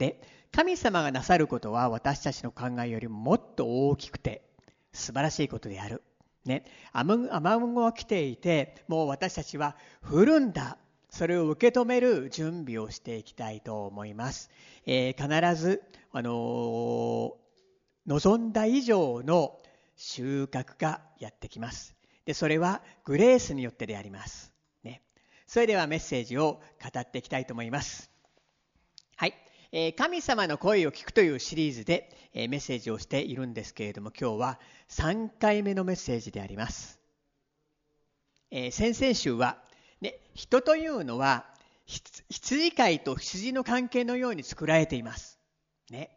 で、神様がなさることは私たちの考えよりももっと大きくて素晴らしいことである。ね、雨雲が来ていて、もう私たちは降るんだ。それを受け止める準備をしていきたいと思います。えー、必ず、あのー、望んだ以上の収穫がやってきます。で、それはグレースによってであります。ね。それではメッセージを語っていきたいと思います。はい。え、神様の声を聞くというシリーズで、え、メッセージをしているんですけれども、今日は3回目のメッセージであります。え、先々週は、ね、人というのは羊飼いと羊の関係のように作られています。ね。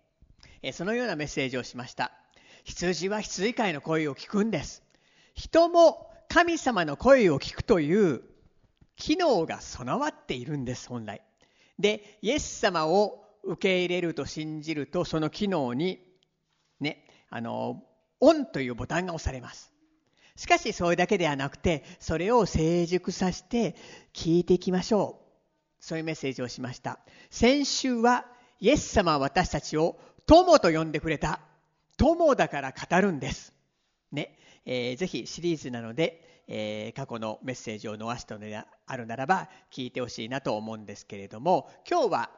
えそのようなメッセージをしました。羊は羊飼いの声を聞くんです。人も神様の声を聞くという機能が備わっているんです、本来。で、イエス様を受け入れると信じると、その機能に、ね、あの、オンというボタンが押されます。しかし、それだけではなくて、それを成熟させて聞いていきましょう。そういうメッセージをしました。先週は、イエス様は私たちを友と呼んでくれた。友だから語るんです。ね。えー、ぜひシリーズなので、えー、過去のメッセージを逃したのであるならば聞いてほしいなと思うんですけれども今日は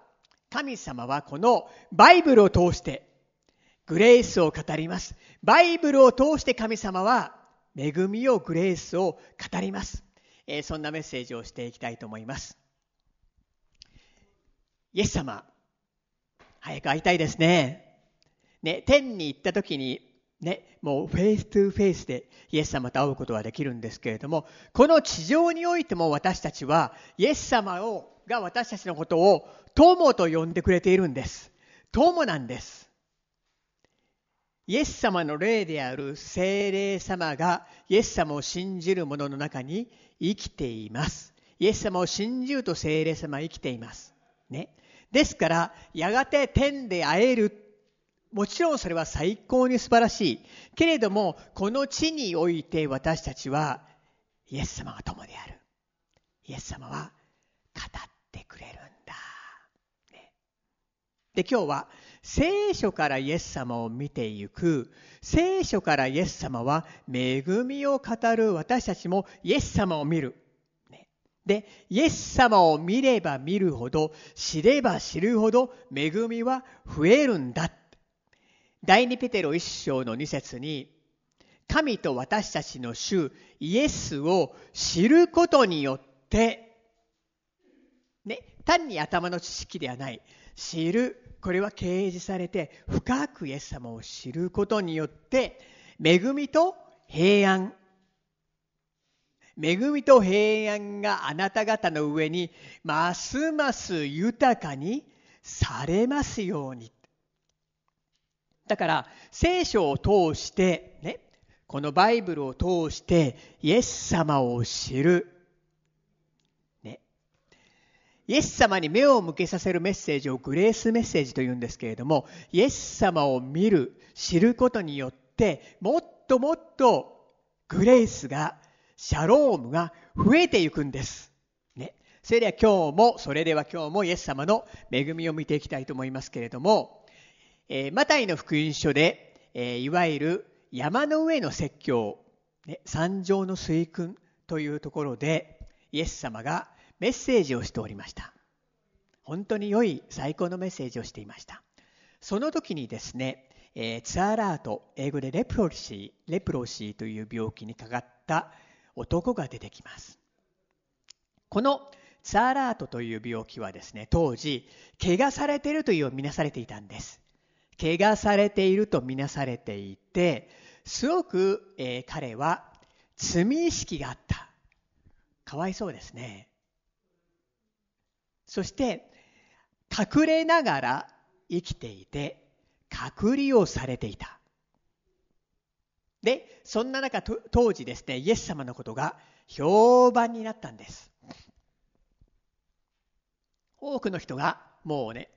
神様はこのバイブルを通してグレースを語ります。バイブルを通して神様は恵みをグレースを語ります。え、そんなメッセージをしていきたいと思います。イエス様、早く会いたいですね。ね、天に行った時にね、もう face to face でイエス様と会うことはできるんですけれども、この地上においても私たちはイエス様をが私たちのことを友と呼んでくれているんです。友なんです。イエス様の霊である聖霊様がイエス様を信じる者の中に生きています。イエス様を信じると精霊様は生きています。ね。ですから、やがて天で会えるもちろんそれは最高に素晴らしい。けれども、この地において私たちは、イエス様が友である。イエス様は語ってくれるんだ。ね、で、今日は、聖書からイエス様を見ていく、聖書からイエス様は恵みを語る私たちもイエス様を見る。で、イエス様を見れば見るほど、知れば知るほど恵みは増えるんだ。第二ペテロ一章の二節に、神と私たちの主イエスを知ることによって、ね、単に頭の知識ではない、知る、これは掲示されて、深くイエス様を知ることによって、恵みと平安、恵みと平安があなた方の上にますます豊かにされますように。だから、聖書を通して、ね、このバイブルを通して、イエス様を知る。イエス様に目を向けさせるメッセージをグレースメッセージと言うんですけれども、イエス様を見る、知ることによって、もっともっとグレースが、シャロームが増えていくんです。ね。それでは今日も、それでは今日もイエス様の恵みを見ていきたいと思いますけれども、えー、マタイの福音書で、えー、いわゆる山の上の説教、ね、山上の水訓というところで、イエス様がメッセージをしておりました。本当に良い最高のメッセージをしていました。その時にですね、えー、ツアラート、英語でレプロシー、レプロシーという病気にかかった男が出てきます。このツアラートという病気はですね、当時、怪我されているという見なされていたんです。怪我されているとみなされていて、すごく、えー、彼は罪意識があった。かわいそうですね。そして、隠れながら生きていて、隔離をされていた。で、そんな中、当時ですね、イエス様のことが評判になったんです。多くの人がもうね、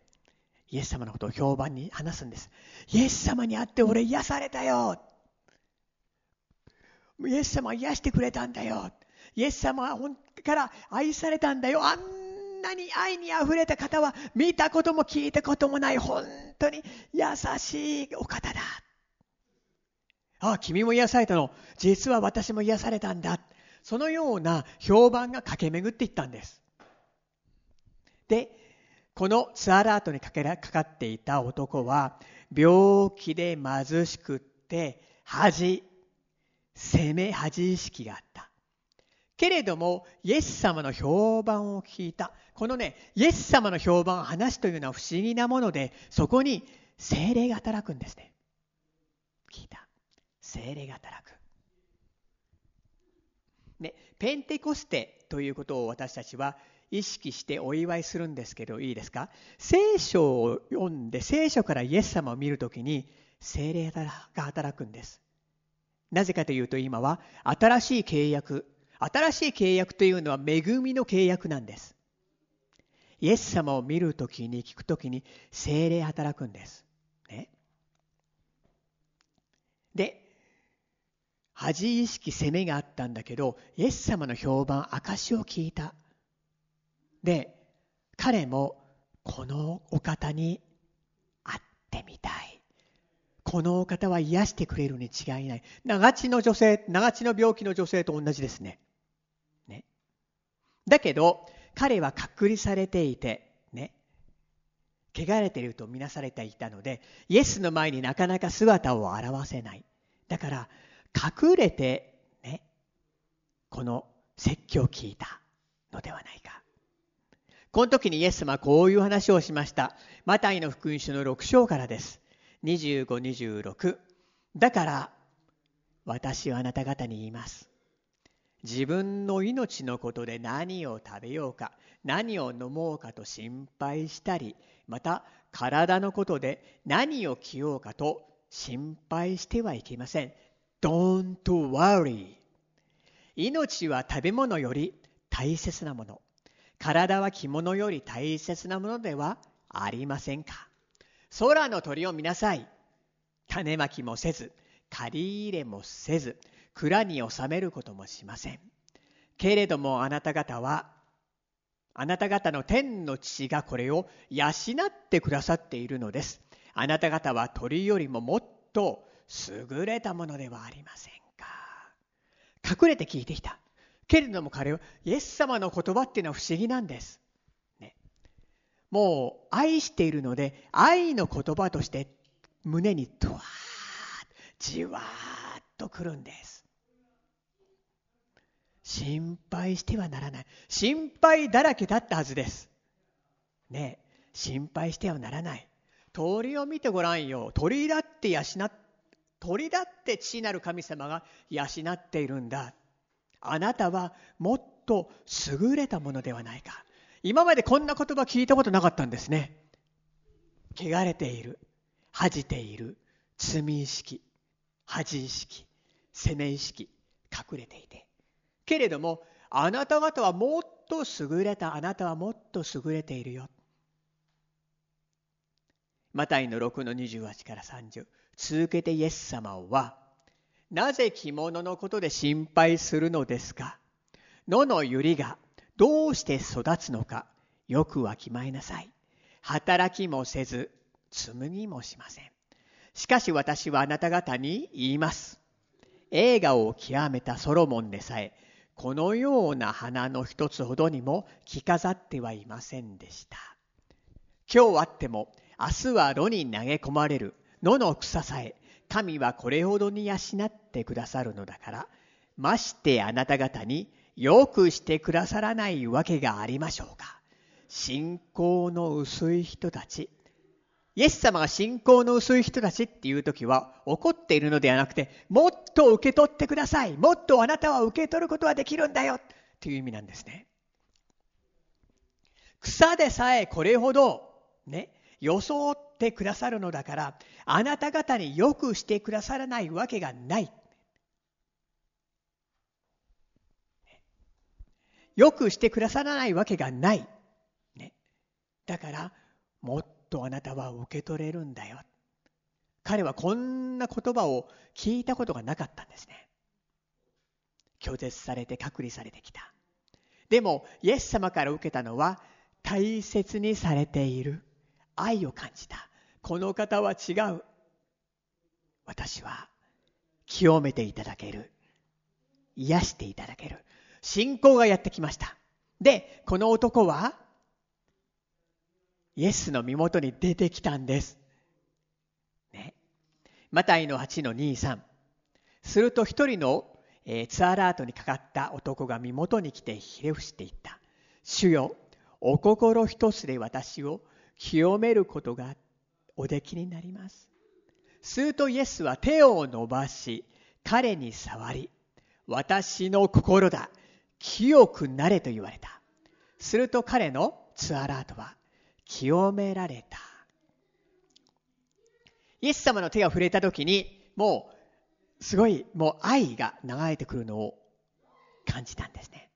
イエス様のことを評判に話すんです。イエス様に会って俺癒されたよ。イエス様は癒してくれたんだよ。イエス様はから愛されたんだよ。あんんなに愛にあふれた方は見たことも聞いたこともない本当に優しいお方だ。ああ、君も癒されたの。実は私も癒されたんだ。そのような評判が駆け巡っていったんです。で、このツアラートにかかっていた男は、病気で貧しくって、恥、責め恥意識があった。けれども、イエス様の評判を聞いた。このね、イエス様の評判、話というのは不思議なもので、そこに精霊が働くんですね。聞いた。精霊が働く。ね、ペンテコステということを私たちは意識してお祝いするんですけどいいですか？聖書を読んで聖書からイエス様を見るときに精霊が働くんです。なぜかというと今は新しい契約新しい契約というのは恵みの契約なんです。イエス様を見るときに聞くときに精霊働くんです。ね。で、恥意識責めがあったんだけど、イエス様の評判、証を聞いた。で、彼もこのお方に会ってみたい。このお方は癒してくれるに違いない。長血の女性、長血の病気の女性と同じですね。だけど、彼は隔離されていて、ね、汚れているとみなされていたので、イエスの前になかなか姿を現せない。だから、隠れて、ね、この説教を聞いたのではないか。この時にイエス様はこういう話をしました。マタイの福音書の6章からです。25、26。だから、私はあなた方に言います。自分の命のことで何を食べようか何を飲もうかと心配したりまた体のことで何を着ようかと心配してはいけません。Don't worry 命は食べ物より大切なもの。体は着物より大切なものではありませんか。空の鳥を見なさい。種まきもせず借り入れもせず蔵に収めることもしません。けれどもあなた方は、あなた方の天の父がこれを養ってくださっているのです。あなた方は鳥よりももっと優れたものではありませんか。隠れて聞いてきた。けれども彼は、イエス様の言葉っていうのは不思議なんです。ね、もう愛しているので、愛の言葉として胸にドワーッ、じわーっとくるんです。心配してはならない。心配だらけだったはずです。ねえ心配してはならない。鳥を見てごらんよ。鳥だって養、鳥だって父なる神様が養っているんだ。あなたはもっと優れたものではないか。今までこんな言葉聞いたことなかったんですね。汚れている。恥じている。罪意識。恥意識。責め意識。隠れていて。けれども、あなた方はもっと優れた、あなたはもっと優れているよ。マタイの6の28から30。続けてイエス様は、なぜ着物のことで心配するのですか？野の百合がどうして育つのかよくわきまえなさい。働きもせず、紡ぎもしません。しかし私はあなた方に言います。映画を極めたソロモンでさえ、このような花の一つほどにも着飾ってはいませんでした。今日あっても明日は炉に投げ込まれる野の草さえ神はこれほどに養ってくださるのだから、ましてあなた方によくしてくださらないわけがありましょうか。信仰の薄い人たち、イエス様が信仰の薄い人たちっていう時は怒っているのではなくて、もっと受け取ってください。もっとあなたは受け取ることはできるんだよ。という意味なんですね。草でさえこれほどね、装ってくださるのだから、あなた方によくしてくださらないわけがない。よくしてくださらないわけがない。ね、だから、もっとあなたは受け取れるんだよ。彼はこんな言葉を聞いたことがなかったんですね。拒絶されて隔離されてきた。でも、イエス様から受けたのは、大切にされている愛を感じた。この方は違う。私は清めていただける。癒していただける。信仰がやってきました。で、この男はイエスの身元に出てきたんです。ね。マタイの8の2、3。すると一人の、えー、ツアラートにかかった男が身元に来てひれ伏していった。主よ、お心一つで私を清めることがおできになります。するとイエスは手を伸ばし、彼に触り、私の心だ、清くなれと言われた。すると彼のツアラートは清められた。イエス様の手が触れた時に、もう、すごい、もう愛が流れてくるのを感じたんですね。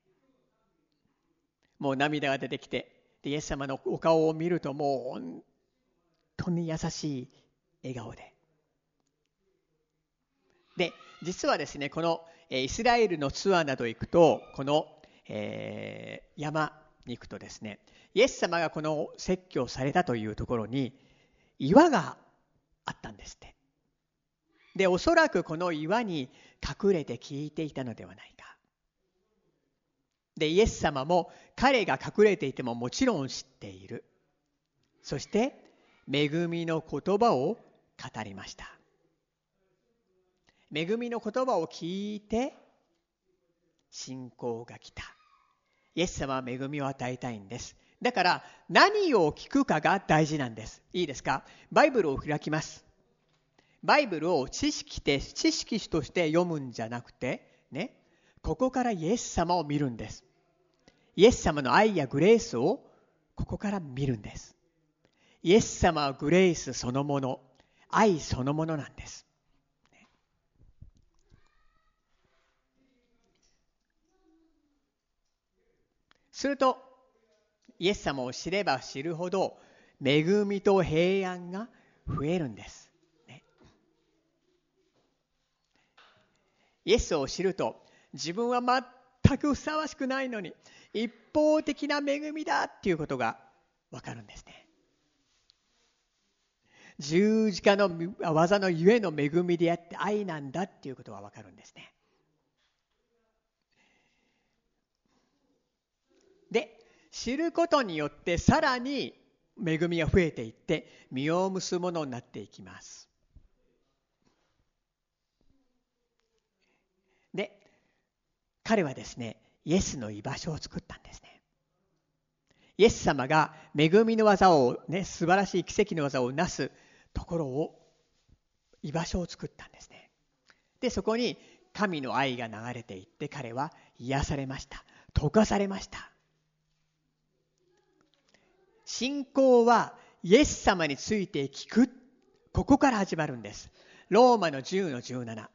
もう涙が出てきて、でイエス様のお顔を見るともう本当に優しい笑顔で。で、実はですね、このイスラエルのツアーなど行くと、この、えー、山に行くとですね、イエス様がこの説教されたというところに岩があったんですって。で、おそらくこの岩に隠れて聞いていたのではないか。で、イエス様も彼が隠れていてももちろん知っている。そして、恵みの言葉を語りました。恵みの言葉を聞いて、信仰が来た。イエス様は恵みを与えたいんです。だから何を聞くかが大事なんです。いいですか？バイブルを開きます。バイブルを知識で知識として読むんじゃなくて、ね、ここからイエス様を見るんです。イエス様の愛やグレースをここから見るんです。イエス様はグレースそのもの、愛そのものなんです。すると、イエス様を知れば知るほど、恵みと平安が増えるんです。ね、イエスを知ると、自分は全くふさわしくないのに、一方的な恵みだっていうことがわかるんですね。十字架の技のゆえの恵みであって愛なんだっていうことがわかるんですね。で、知ることによってさらに恵みが増えていって実を結ぶものになっていきます。で、彼はですね、イエスの居場所を作ったんですね。イエス様が恵みの技をね、素晴らしい奇跡の技をなすところを、居場所を作ったんですね。で、そこに神の愛が流れていって彼は癒されました。溶かされました。信仰はイエス様について聞く。ここから始まるんです。ローマの10の17。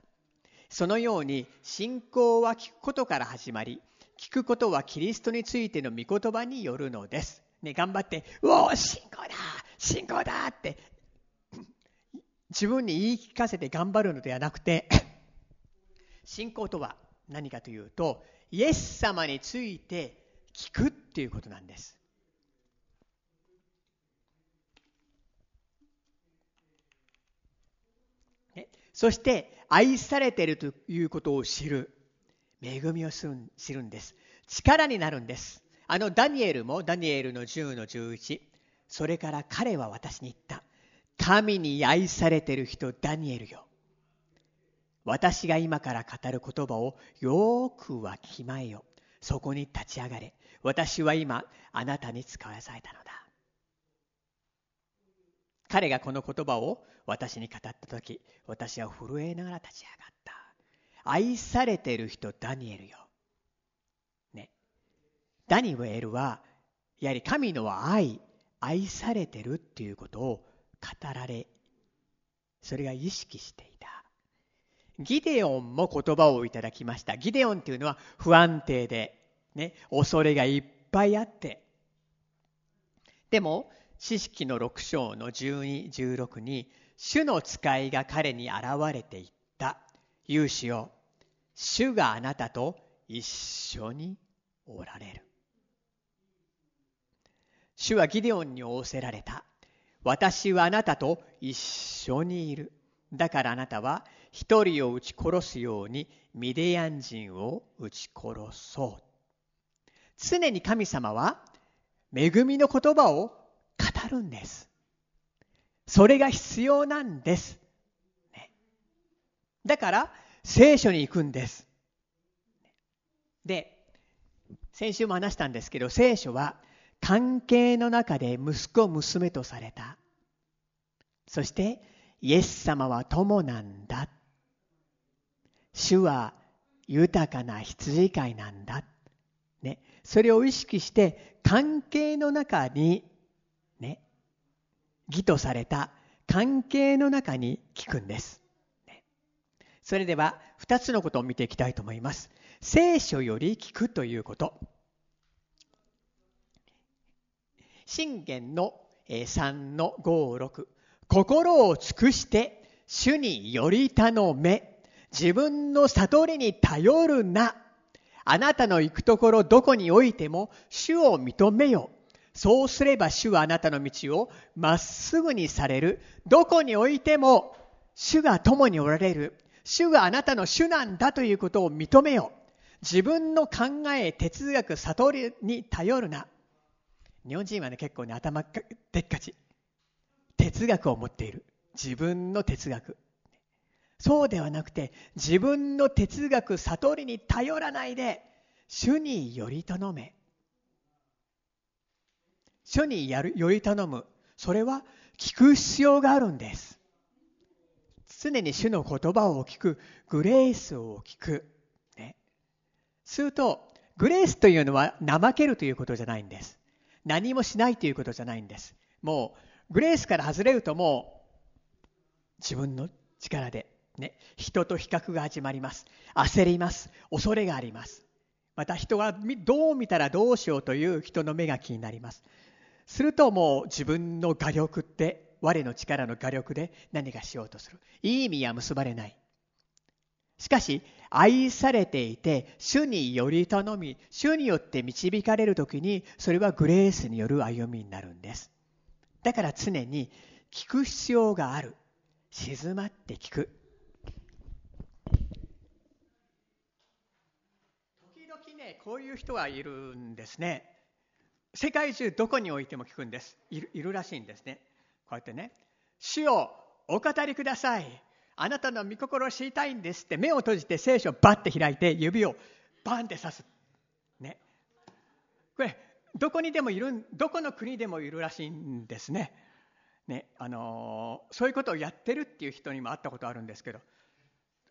そのように信仰は聞くことから始まり、聞くことはキリストについての御言葉によるのです。ね、頑張って、うお信仰だ信仰だって自分に言い聞かせて頑張るのではなくて、信仰とは何かというと、イエス様について聞くっていうことなんです。そして愛されているということを知る。恵みを知るんです。力になるんです。あのダニエルもダニエルの10の11。それから彼は私に言った。神に愛されている人ダニエルよ。私が今から語る言葉をよくわきまえよ。そこに立ち上がれ。私は今あなたに使わされたのだ。彼がこの言葉を私に語った時私は震えながら立ち上がった。愛されてる人ダニエルよ、ね、ダニエルはやはり神の愛愛されてるっていうことを語られそれが意識していた。ギデオンも言葉をいただきました。ギデオンっていうのは不安定で、ね、恐れがいっぱいあって。でも知識の6章の12、16に、主の使いが彼に現れていった。勇士よ、主があなたと一緒におられる。主はギデオンに仰せられた。私はあなたと一緒にいる。だからあなたは一人を撃ち殺すようにミディアン人を撃ち殺そう。常に神様は恵みの言葉をるんです。それが必要なんです。ね、だから聖書に行くんです。で、先週も話したんですけど、聖書は関係の中で息子、娘とされた。そして、イエス様は友なんだ。主は豊かな羊飼いなんだ。ね。それを意識して関係の中に、義とされた関係の中に聞くんです。ね、それでは2つのことを見ていきたいと思います。聖書より聞くということ。信玄の3の5、6。心を尽くして主により頼め。自分の悟りに頼るな。あなたの行くところどこにおいても主を認めよ。そうすれば主はあなたの道をまっすぐにされる。どこにおいても主が共におられる。主があなたの主なんだということを認めよ。自分の考え、哲学、悟りに頼るな。日本人はね、結構ね、頭でっかち。哲学を持っている。自分の哲学。そうではなくて、自分の哲学、悟りに頼らないで、主により頼め。主にやるより頼む。それは聞く必要があるんです。常に主の言葉を聞く、グレースを聞く。ね。すると、グレースというのは怠けるということじゃないんです。何もしないということじゃないんです。もう、グレースから外れるともう、自分の力でね、人と比較が始まります。焦ります。恐れがあります。また人がどう見たらどうしようという人の目が気になります。するともう自分の画力って、我の力の画力で何かしようとする。いい意味は結ばれない。しかし、愛されていて、主により頼み、主によって導かれるときに、それはグレースによる歩みになるんです。だから常に聞く必要がある。静まって聞く時々ね。こういう人がいるんですね。世界中どこにおいても聞くんです。いるいるらしいんですね。こうやってね、主をお語りください。あなたの御心を知りたいんですって目を閉じて聖書をバッて開いて指をバンって刺す。ね。これ、どこにでもいる、どこの国でもいるらしいんですね。ね、あのー、そういうことをやってるっていう人にも会ったことあるんですけど、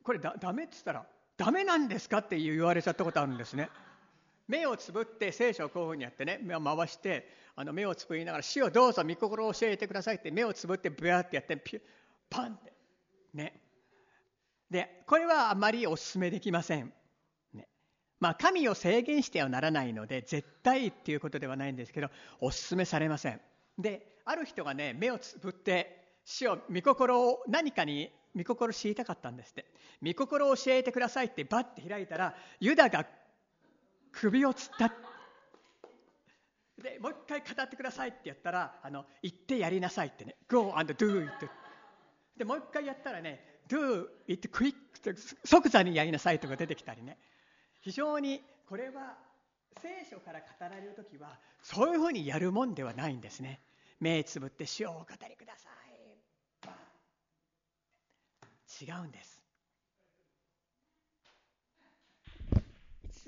これだ、ダメって言ったら、ダメなんですかって言われちゃったことあるんですね。目をつぶって聖書をこういうふうにやってね目を回してあの目をつぶりながら「死をどうぞ御心を教えてください」って目をつぶってブヤってやってピュパンって。ね。でこれはあまりお勧めできません、ね、まあ神を制限してはならないので絶対っていうことではないんですけどお勧めされません。である人がね目をつぶって死を御心を何かに御心を知りたかったんですって。御心を教えてくださいってバッて開いたらユダが首をつった。でもう一回語ってくださいってやったらあの言ってやりなさいってね。Go and do it でもう一回やったらね Do it quick 即座にやりなさいとか出てきたりね。非常にこれは聖書から語られる時はそういうふうにやるもんではないんですね。目つぶって主をお語りください。違うんです。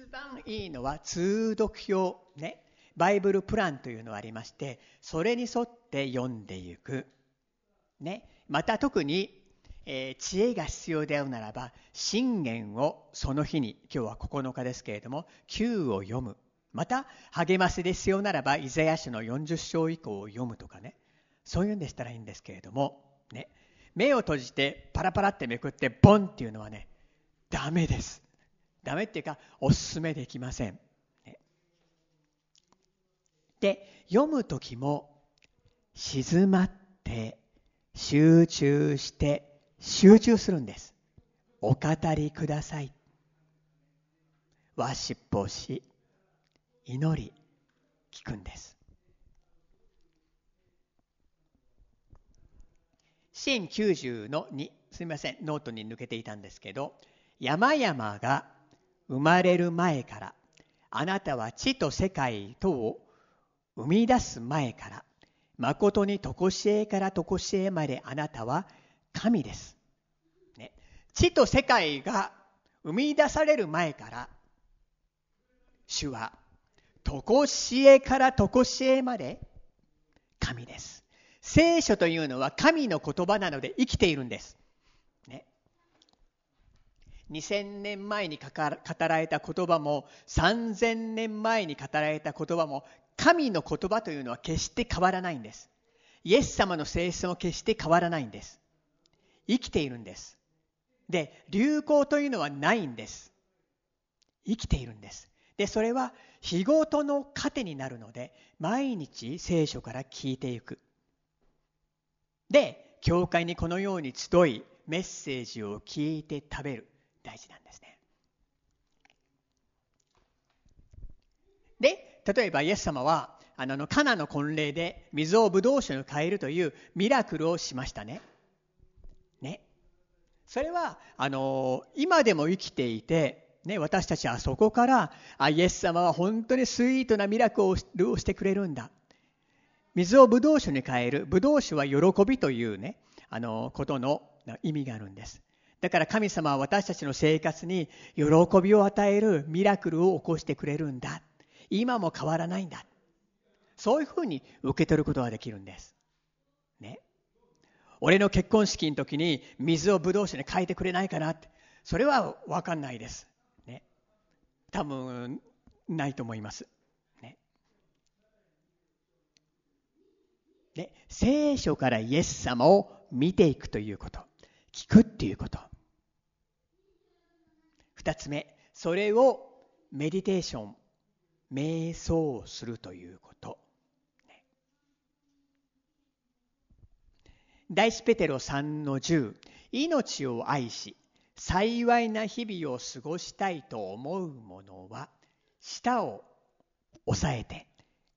番いいのは通読表ね。バイブルプランというのがありましてそれに沿って読んでいく、ね、また特に、えー、知恵が必要であるならば信玄をその日に今日は9日ですけれども9を読む。また励ましで必要ならばイザヤ書の40章以降を読むとかね。そういうんでしたらいいんですけれども、ね、目を閉じてパラパラってめくってボンっていうのはねダメです。ダメっていうかおすすめできません。で読む時も静まって集中して集中するんです。お語りください。わしっぽし祈り聞くんです。新ーン90の2すみませんノートに抜けていたんですけど山々が生まれる前からあなたは地と世界とを生み出す前から誠に常しえから常しえまであなたは神です。ね、地と世界が生み出される前から主は常しえから常しえまで神です。聖書というのは神の言葉なので生きているんです。2000年前に語られた言葉も3000年前に語られた言葉も神の言葉というのは決して変わらないんです。イエス様の性質も決して変わらないんです。生きているんです。で、流行というのはないんです。生きているんです。で、それは日ごとの糧になるので、毎日聖書から聞いていく。で、教会にこのように集い、メッセージを聞いて食べる。大事なんですね。で、例えばイエス様は、あの、カナの婚礼で水をブドウ酒に変えるというミラクルをしましたね。ね。それは、あの、今でも生きていて、ね、私たちはそこからあイエス様は本当にスイートなミラクルをしてくれるんだ水をブドウ酒に変えるブドウ酒は喜びというねあのことの意味があるんですだから神様は私たちの生活に喜びを与えるミラクルを起こしてくれるんだ。今も変わらないんだ。そういうふうに受け取ることができるんです。ね。俺の結婚式の時に水をブドウ酒に変えてくれないかなって。それは分かんないです。ね。多分ないと思います。ね、で聖書からイエス様を見ていくということ。聞くっていうこと。2つ目それをメディテーション瞑想するということ、大スペテロ3の10命を愛し幸いな日々を過ごしたいと思う者は舌を押さえて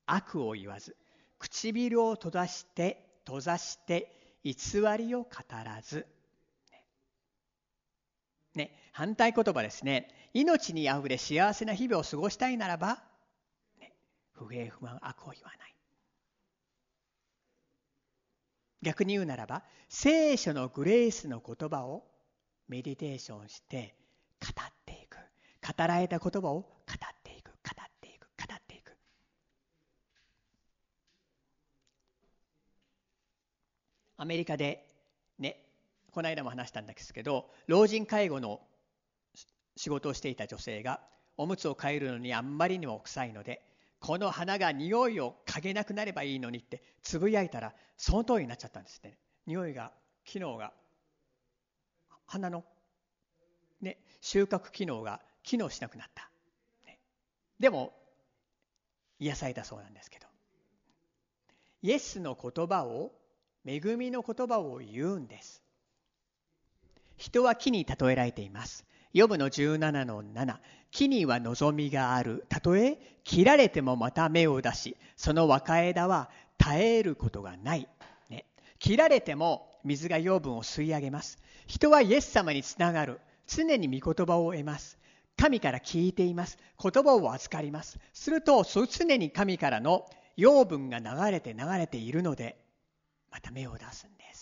悪を言わず唇を閉ざして閉ざして偽りを語らず、反対言葉ですね。命にあふれ幸せな日々を過ごしたいならば、ね、不平不満悪を言わない。逆に言うならば聖書のグレースの言葉をメディテーションして語っていく。語られた言葉を語っていく。語っていく。語っていく。アメリカでねこの間も話したんですけど老人介護の仕事をしていた女性がおむつを替えるのにあんまりにも臭いのでこの花が匂いを嗅げなくなればいいのにってつぶやいたらその通りになっちゃったんですね。匂いが機能が花の、ね、収穫機能が機能しなくなった、ね、でも癒されたそうなんですけど。イエスの言葉を恵みの言葉を言うんです。人は木に例えられています。ヨブの17の7木には望みがある。たとえ切られてもまた芽を出しその若枝は絶えることがない、ね、切られても水が養分を吸い上げます。人はイエス様につながる。常に御言葉を得ます。神から聞いています。言葉を預かります。すると常に神からの養分が流れて流れているのでまた芽を出すんです。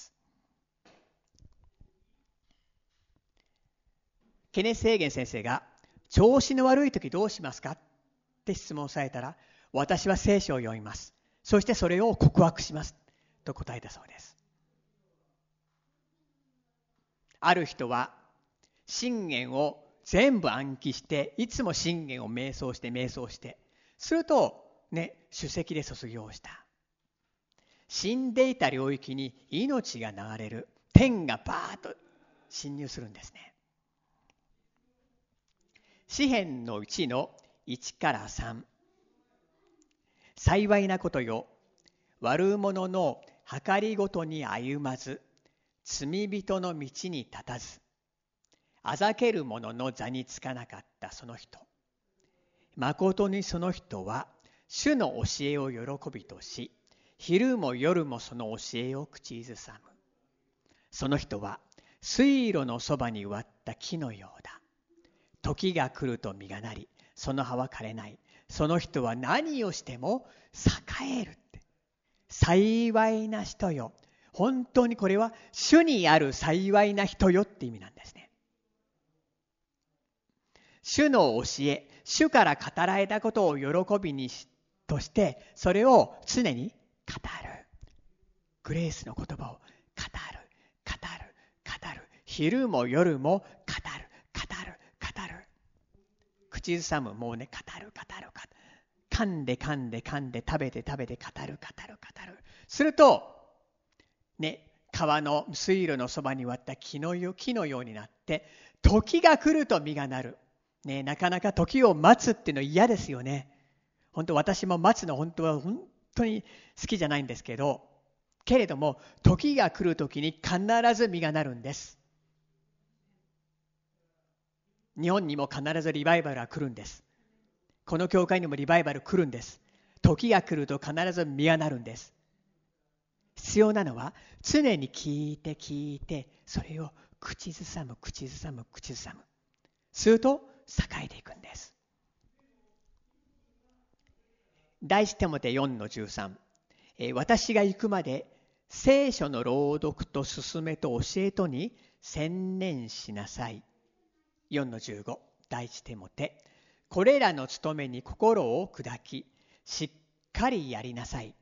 ケネス・ヘーゲン先生が調子の悪い時どうしますか？って質問されたら私は聖書を読みますそしてそれを告白しますと答えたそうです。ある人は信玄を全部暗記していつも信玄を瞑想して瞑想してするとね首席で卒業した。死んでいた領域に命が流れる。天がバーッと侵入するんですね。詩篇の1の1から3幸いなことよ。悪者の計りごとに歩まず罪人の道に立たず。あざける者の座につかなかったその人。まことにその人は主の教えを喜びとし昼も夜もその教えを口ずさむ。その人は水路のそばに植わった木のようだ。時が来ると実がなり、その葉は枯れない。その人は何をしても栄えるって。幸いな人よ。本当にこれは主にある幸いな人よって意味なんですね。主の教え、主から語られたことを喜びにとして、それを常に語る。グレースの言葉を語る、語る、語る。昼も夜も語る、語る、語る。口ずさむ、もうね、語る、語る、語る。噛んで噛んで噛んで食べて食べて語る、語る、語る。すると、ね、川の水路のそばに割った木の木のようになって、時が来ると実がなる。ね、なかなか時を待つっていうの嫌ですよね。本当私も待つの本当は本当に好きじゃないんですけど、けれども時が来る時に必ず実がなるんです。日本にも必ずリバイバルは来るんです。この教会にもリバイバル来るんです。時が来ると必ず実がなるんです。必要なのは常に聞いて聞いてそれを口ずさむ口ずさむ口ずさむすると栄えていくんです第一手モて4の13、えー、私が行くまで聖書の朗読と勧めと教えとに専念しなさい4の15第一手モてこれらの務めに心を砕きしっかりやりなさい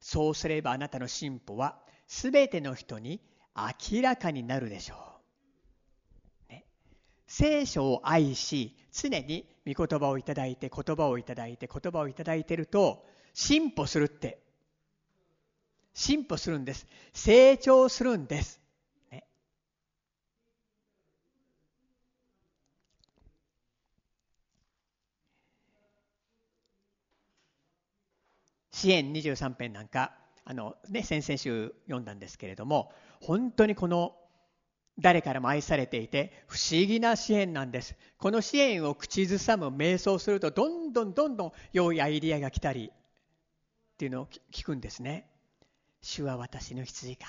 そうすればあなたの進歩はすべての人に明らかになるでしょう。ね、聖書を愛し、常に御言葉をいただいて、言葉をいただいて、言葉をいただいてると、進歩するって。進歩するんです。成長するんです。ね、支援23編なんかあの、ね、先々週読んだんですけれども本当にこの誰からも愛されていて不思議な支援なんです。この支援を口ずさむ瞑想するとどんどんどんどん良いアイディアが来たりっていうのを聞くんですね。主は私の羊飼い。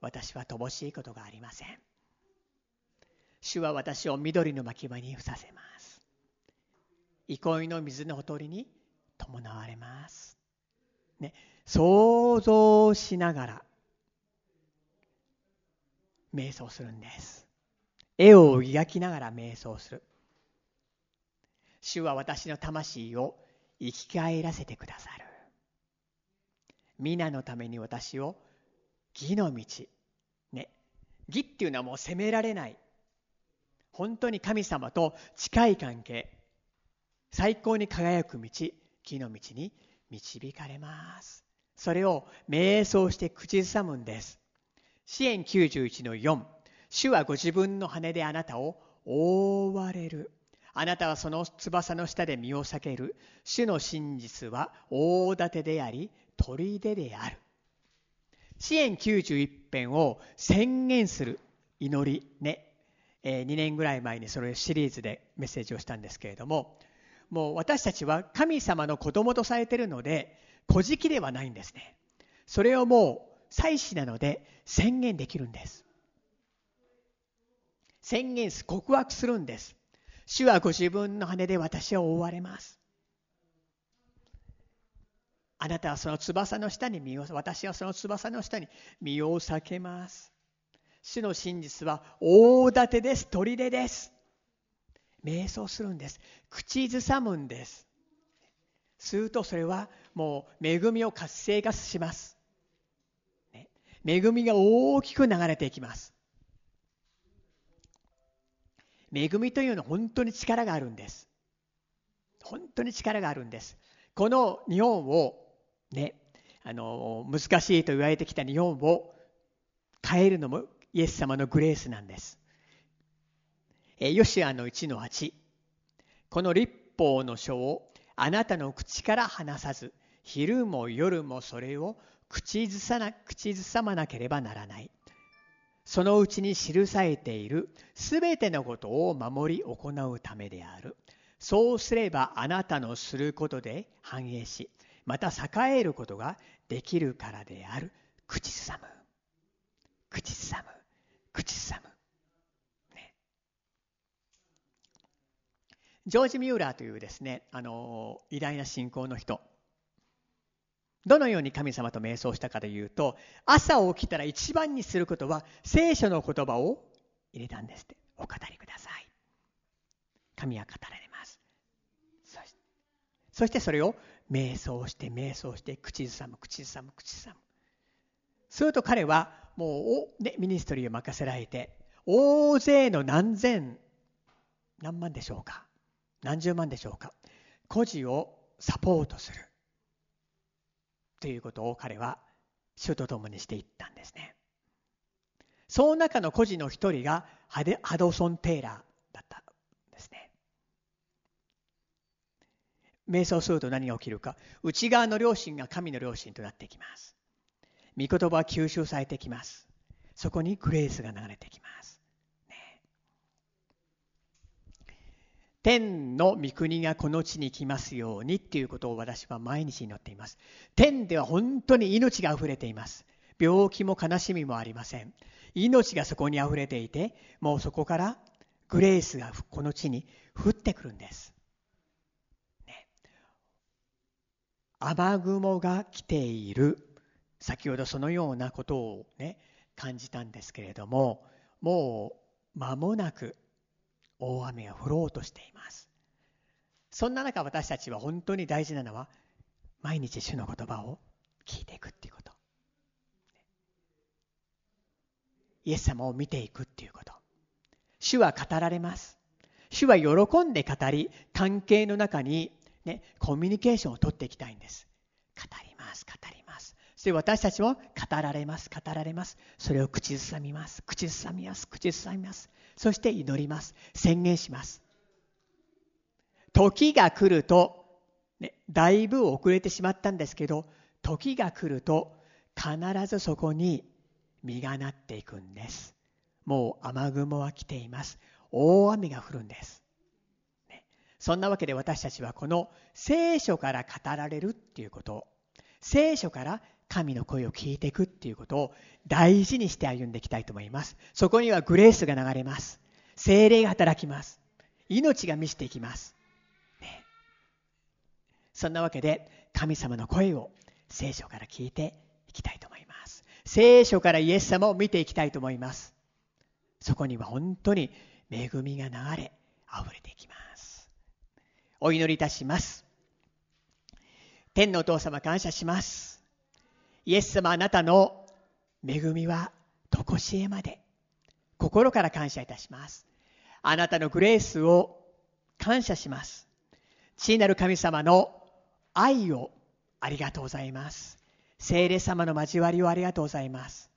私は乏しいことがありません。主は私を緑の牧場にふさせます。憩いの水のほとりに伴われます。ね、想像しながら瞑想するんです。絵を描きながら瞑想する。主は私の魂を生き返らせてくださる。皆のために私を義の道。ね。義っていうのはもう責められない。本当に神様と近い関係。最高に輝く道。木の道に導かれます。それを瞑想して口ずさむんです。支援91の4。主はご自分の羽であなたを覆われる。あなたはその翼の下で身を避ける。主の真実は大盾であり、砦である。支援91編を宣言する祈りね、えー、2年ぐらい前にそれシリーズでメッセージをしたんですけれどももう私たちは神様の子供とされているので、古事記ではないんですね。それをもう祭祀なので宣言できるんです。宣言す、告白するんです。主はご自分の羽で私を覆われます。あなたはその翼の下に身を、私はその翼の下に身を避けます。主の真実は大盾です、砦です。瞑想するんです。口ずさむんです。するとそれはもう恵みを活性化します。ね、恵みが大きく流れていきます。恵みというのは本当に力があるんです。本当に力があるんです。この日本をね、あの難しいと言われてきた日本を変えるのもイエス様のグレースなんです。ヨシアの1の8この立法の書をあなたの口から離さず昼も夜もそれを口ずさな口ずさまなければならない。そのうちに記されているすべてのことを守り行うためである。そうすればあなたのすることで繁栄しまた栄えることができるからである。口ずさむ。口ずさむ。口ずさむ。ジョージ・ミューラーというですねあの偉大な信仰の人。どのように神様と瞑想したかというと朝起きたら一番にすることは聖書の言葉を入れたんですって。お語りください。神は語られます。そしてそれを瞑想して瞑想して口ずさむ口ずさむ口ずさむ。すると彼はもう、おね、ミニストリーを任せられて大勢の何千何万でしょうか。何十万でしょうか？孤児をサポートする。ということを彼は主と共にしていったんですね。その中の孤児の一人がハドソン・テイラーだったんですね。瞑想すると何が起きるか。内側の良心が神の良心となってきます。御言葉は吸収されてきます。そこにグレースが流れてきます。天の御国がこの地に来ますようにっていうことを私は毎日祈っています。天では本当に命が溢れています。病気も悲しみもありません。命がそこに溢れていて、もうそこからグレースがこの地に降ってくるんです。ね、雨雲が来ている。先ほどそのようなことをね、感じたんですけれども、もう間もなく大雨が降ろうとしています。そんな中私たちは本当に大事なのは毎日主の言葉を聞いていくっていうこと。イエス様を見ていくっていうこと。主は語られます。主は喜んで語り関係の中に、ね、コミュニケーションを取っていきたいんです。語ります語ります。そして私たちも語られます語られます。それを口ずさみます口ずさみます口ずさみます。そして祈ります。宣言します。時が来ると、ね、だいぶ遅れてしまったんですけど、時が来ると必ずそこに実がなっていくんです。もう雨雲は来ています。大雨が降るんです。ね、そんなわけで私たちはこの聖書から語られるっていうこと、聖書から神の声を聞いていくっていうことを大事にして歩んでいきたいと思います。そこにはグレースが流れます。精霊が働きます。命が満ちていきます。ね、そんなわけで神様の声を聖書から聞いていきたいと思います。聖書からイエス様を見ていきたいと思います。そこには本当に恵みが流れ、溢れていきます。お祈りいたします。天のお父様感謝します。イエス様あなたの恵みはとこしえまで。心から感謝いたします。あなたのグレースを感謝します。父なる神様の愛をありがとうございます。聖霊様の交わりをありがとうございます。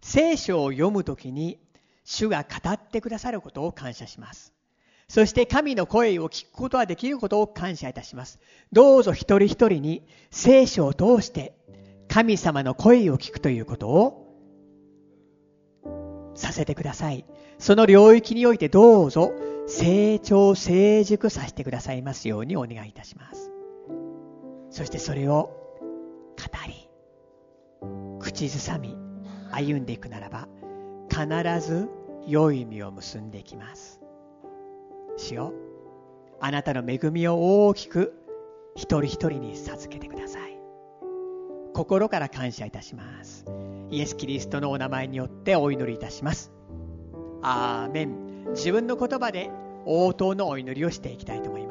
聖書を読むときに主が語ってくださることを感謝します。そして神の声を聞くことができることを感謝いたします。どうぞ一人一人に聖書を通して神様の声を聞くということをさせてください。その領域においてどうぞ成長、成熟させてくださいますようにお願いいたします。そしてそれを語り、口ずさみ、歩んでいくならば、必ず良い意味を結んでいきます。主よあなたの恵みを大きく一人一人に授けてください。心から感謝いたします。イエス・キリストのお名前によってお祈りいたします。アーメン。自分の言葉で応答のお祈りをしていきたいと思います。